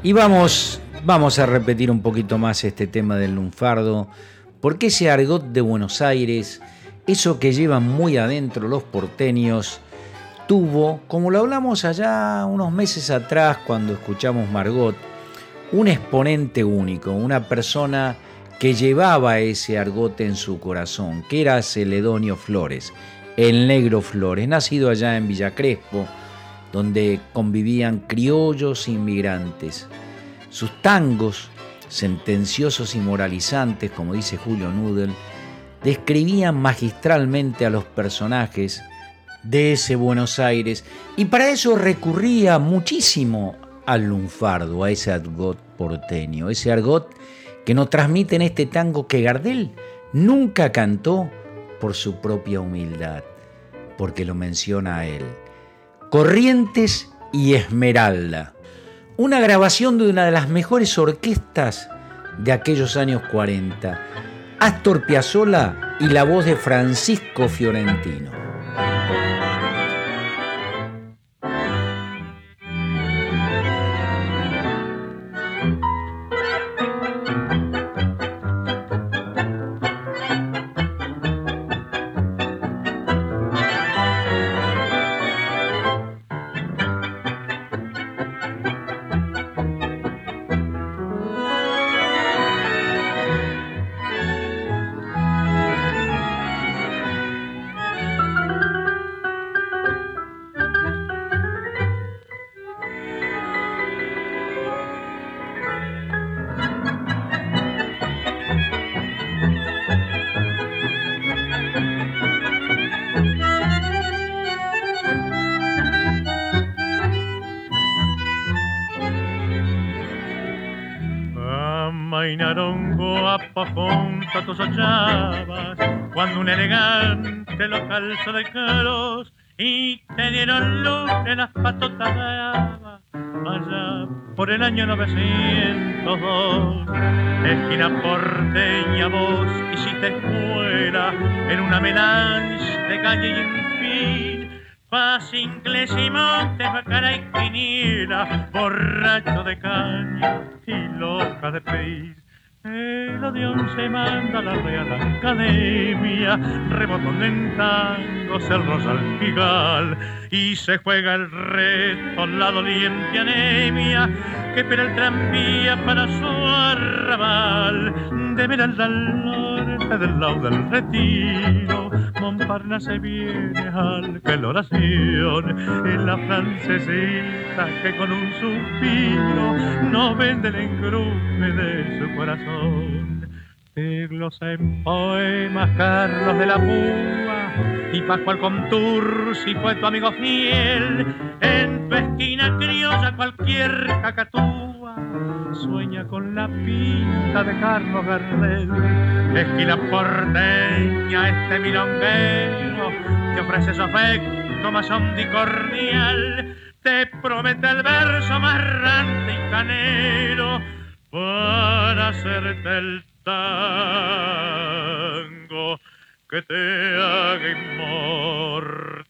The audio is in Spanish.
Y vamos, vamos a repetir un poquito más este tema del lunfardo, porque ese argot de Buenos Aires, eso que llevan muy adentro los porteños, tuvo, como lo hablamos allá unos meses atrás cuando escuchamos Margot, un exponente único, una persona que llevaba ese argot en su corazón, que era Celedonio Flores, el negro Flores, nacido allá en Villa Crespo, donde convivían criollos e inmigrantes. Sus tangos, sentenciosos y moralizantes, como dice Julio Nudel, describían magistralmente a los personajes de ese Buenos Aires y para eso recurría muchísimo al lunfardo, a ese argot porteño, ese argot que nos transmite en este tango que Gardel nunca cantó por su propia humildad, porque lo menciona a él. Corrientes y Esmeralda. Una grabación de una de las mejores orquestas de aquellos años 40. Astor Piazzolla y la voz de Francisco Fiorentino. Cuando un elegante lo calzó de caros y te dieron luz en las patotas allá por el año 902 esquina porteña vos hiciste escuela en una melange de calle y en fin paz inglés y monte cara y quiniela borracho de caña de pez el adiós se manda a la Real Academia, rebotón en tango, el rosal pigal, y se juega el reto, la doliente anemia, que espera el tranvía para su arrabal, de Meralda al norte del lado del retiro, Montparnasse viene al que la oración, en la francesita que con un suspiro no vende el engrume de su corazón. Siglos en poemas Carlos de la Púa y Pascual si fue tu amigo fiel. En tu esquina criolla cualquier cacatúa la pinta de Carlos Gardel. Esquina porteña, este milonguero te ofrece su afecto más cordial. Te promete el verso más rante y canero para hacerte el tango que te haga inmortal.